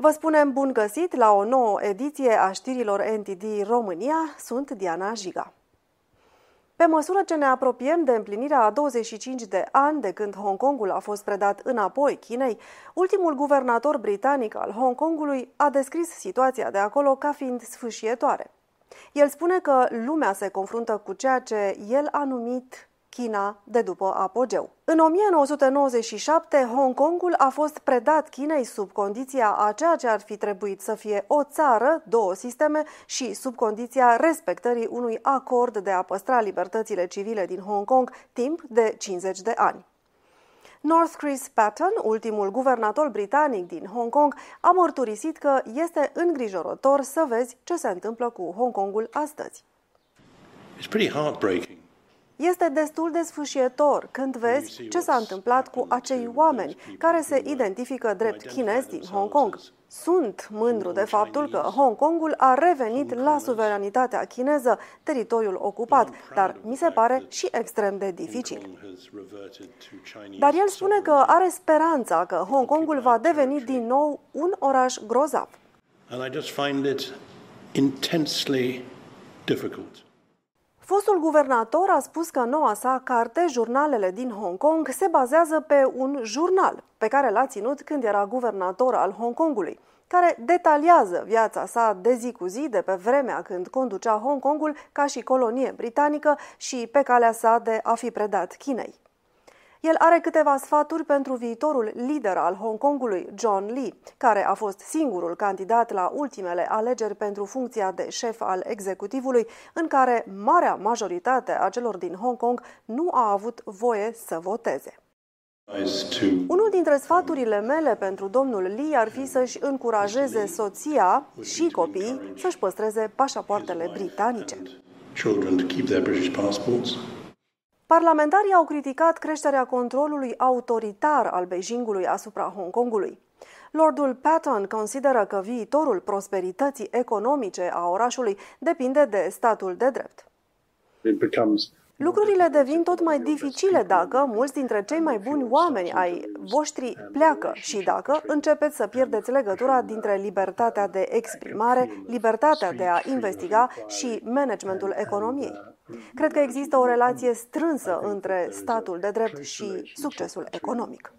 Vă spunem bun găsit la o nouă ediție a știrilor NTD România. Sunt Diana Jiga. Pe măsură ce ne apropiem de împlinirea a 25 de ani de când Hong Kongul a fost predat înapoi Chinei, ultimul guvernator britanic al Hong Kongului a descris situația de acolo ca fiind sfâșietoare. El spune că lumea se confruntă cu ceea ce el a numit China de după apogeu. În 1997, Hong Kongul a fost predat Chinei sub condiția a ceea ce ar fi trebuit să fie o țară, două sisteme și sub condiția respectării unui acord de a păstra libertățile civile din Hong Kong timp de 50 de ani. North Chris Patton, ultimul guvernator britanic din Hong Kong, a mărturisit că este îngrijorător să vezi ce se întâmplă cu Hong Kongul astăzi. It's pretty heartbreaking. Este destul de sfâșietor când vezi ce s-a întâmplat cu acei oameni care se identifică drept chinezi din Hong Kong. Sunt mândru de faptul că Hong Kongul a revenit la suveranitatea chineză, teritoriul ocupat, dar mi se pare și extrem de dificil. Dar el spune că are speranța că Hong Kongul va deveni din nou un oraș grozav. And I just find it intensely difficult. Fostul guvernator a spus că noua sa carte, Jurnalele din Hong Kong, se bazează pe un jurnal pe care l-a ținut când era guvernator al Hong Kongului, care detaliază viața sa de zi cu zi de pe vremea când conducea Hong Kongul ca și colonie britanică și pe calea sa de a fi predat Chinei. El are câteva sfaturi pentru viitorul lider al Hong Kongului, John Lee, care a fost singurul candidat la ultimele alegeri pentru funcția de șef al executivului, în care marea majoritate a celor din Hong Kong nu a avut voie să voteze. Unul dintre sfaturile mele pentru domnul Lee ar fi să-și încurajeze soția și copiii să-și păstreze pașapoartele britanice. Parlamentarii au criticat creșterea controlului autoritar al Beijingului asupra Hong Kongului. Lordul Patton consideră că viitorul prosperității economice a orașului depinde de statul de drept. Lucrurile devin tot mai dificile dacă mulți dintre cei mai buni oameni ai voștri pleacă și dacă începeți să pierdeți legătura dintre libertatea de exprimare, libertatea de a investiga și managementul economiei. Cred că există o relație strânsă între statul de drept și succesul economic.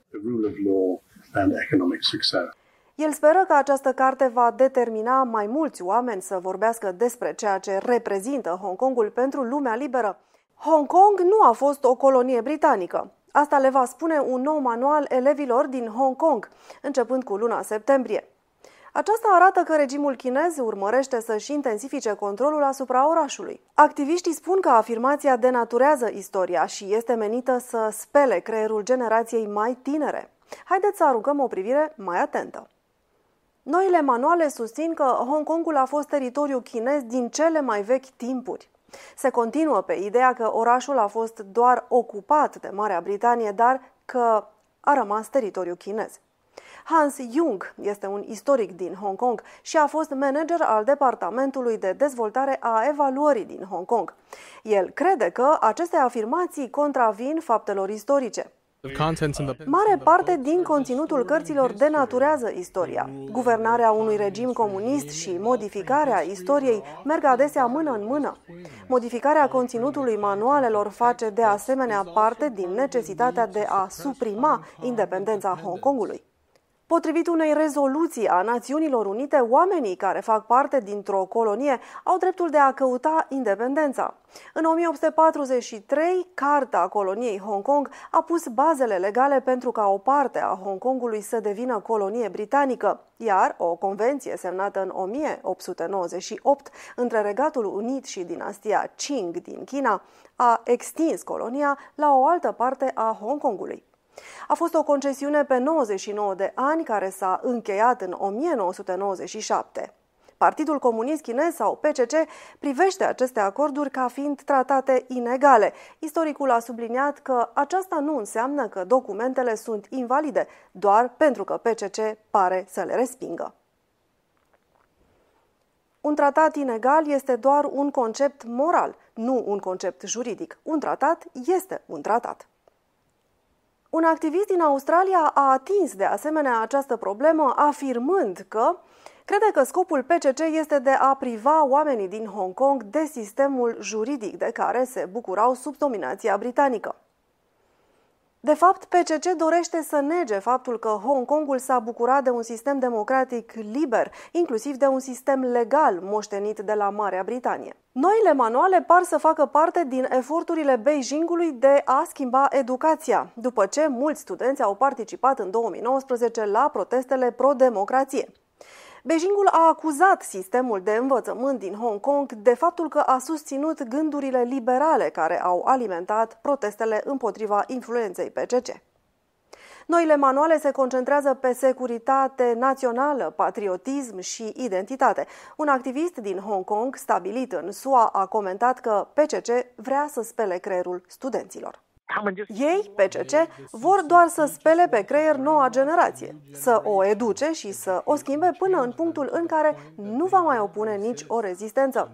El speră că această carte va determina mai mulți oameni să vorbească despre ceea ce reprezintă Hong Kongul pentru lumea liberă. Hong Kong nu a fost o colonie britanică. Asta le va spune un nou manual elevilor din Hong Kong, începând cu luna septembrie. Aceasta arată că regimul chinez urmărește să-și intensifice controlul asupra orașului. Activiștii spun că afirmația denaturează istoria și este menită să spele creierul generației mai tinere. Haideți să aruncăm o privire mai atentă. Noile manuale susțin că Hong Kongul a fost teritoriu chinez din cele mai vechi timpuri. Se continuă pe ideea că orașul a fost doar ocupat de Marea Britanie, dar că a rămas teritoriu chinez. Hans Jung este un istoric din Hong Kong și a fost manager al Departamentului de Dezvoltare a Evaluării din Hong Kong. El crede că aceste afirmații contravin faptelor istorice. Mare parte din conținutul cărților denaturează istoria. Guvernarea unui regim comunist și modificarea istoriei merg adesea mână în mână. Modificarea conținutului manualelor face de asemenea parte din necesitatea de a suprima independența Hong Kongului. Potrivit unei rezoluții a Națiunilor Unite, oamenii care fac parte dintr-o colonie au dreptul de a căuta independența. În 1843, Carta coloniei Hong Kong a pus bazele legale pentru ca o parte a Hong Kongului să devină colonie britanică, iar o convenție semnată în 1898 între Regatul Unit și dinastia Qing din China a extins colonia la o altă parte a Hong Kongului. A fost o concesiune pe 99 de ani care s-a încheiat în 1997. Partidul Comunist Chinez sau PCC privește aceste acorduri ca fiind tratate inegale. Istoricul a subliniat că aceasta nu înseamnă că documentele sunt invalide, doar pentru că PCC pare să le respingă. Un tratat inegal este doar un concept moral, nu un concept juridic. Un tratat este un tratat. Un activist din Australia a atins de asemenea această problemă afirmând că crede că scopul PCC este de a priva oamenii din Hong Kong de sistemul juridic de care se bucurau sub dominația britanică. De fapt, PCC dorește să nege faptul că Hong Kongul s-a bucurat de un sistem democratic liber, inclusiv de un sistem legal moștenit de la Marea Britanie. Noile manuale par să facă parte din eforturile Beijingului de a schimba educația, după ce mulți studenți au participat în 2019 la protestele pro-democrație. Beijingul a acuzat sistemul de învățământ din Hong Kong de faptul că a susținut gândurile liberale care au alimentat protestele împotriva influenței PCC. Noile manuale se concentrează pe securitate națională, patriotism și identitate. Un activist din Hong Kong, stabilit în SUA, a comentat că PCC vrea să spele creierul studenților. Ei, PCC, vor doar să spele pe creier noua generație, să o educe și să o schimbe până în punctul în care nu va mai opune nici o rezistență.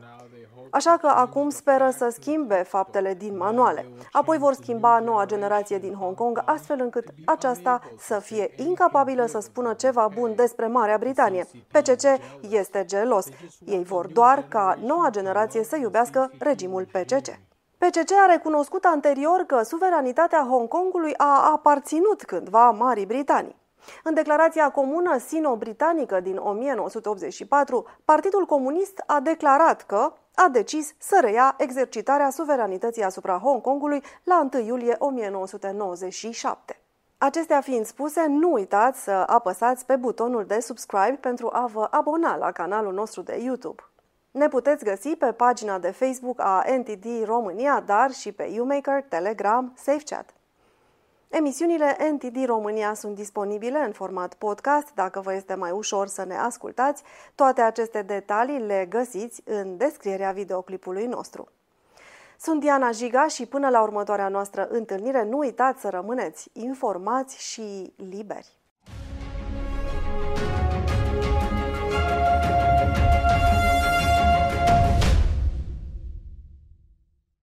Așa că acum speră să schimbe faptele din manuale. Apoi vor schimba noua generație din Hong Kong, astfel încât aceasta să fie incapabilă să spună ceva bun despre Marea Britanie. PCC este gelos. Ei vor doar ca noua generație să iubească regimul PCC. PCC a recunoscut anterior că suveranitatea Hong Kongului a aparținut cândva Marii Britanii. În declarația comună sino-britanică din 1984, Partidul Comunist a declarat că a decis să reia exercitarea suveranității asupra Hong Kongului la 1 iulie 1997. Acestea fiind spuse, nu uitați să apăsați pe butonul de subscribe pentru a vă abona la canalul nostru de YouTube. Ne puteți găsi pe pagina de Facebook a NTD România, dar și pe UMaker, Telegram, SafeChat. Emisiunile NTD România sunt disponibile în format podcast dacă vă este mai ușor să ne ascultați. Toate aceste detalii le găsiți în descrierea videoclipului nostru. Sunt Diana Jiga și până la următoarea noastră întâlnire nu uitați să rămâneți informați și liberi.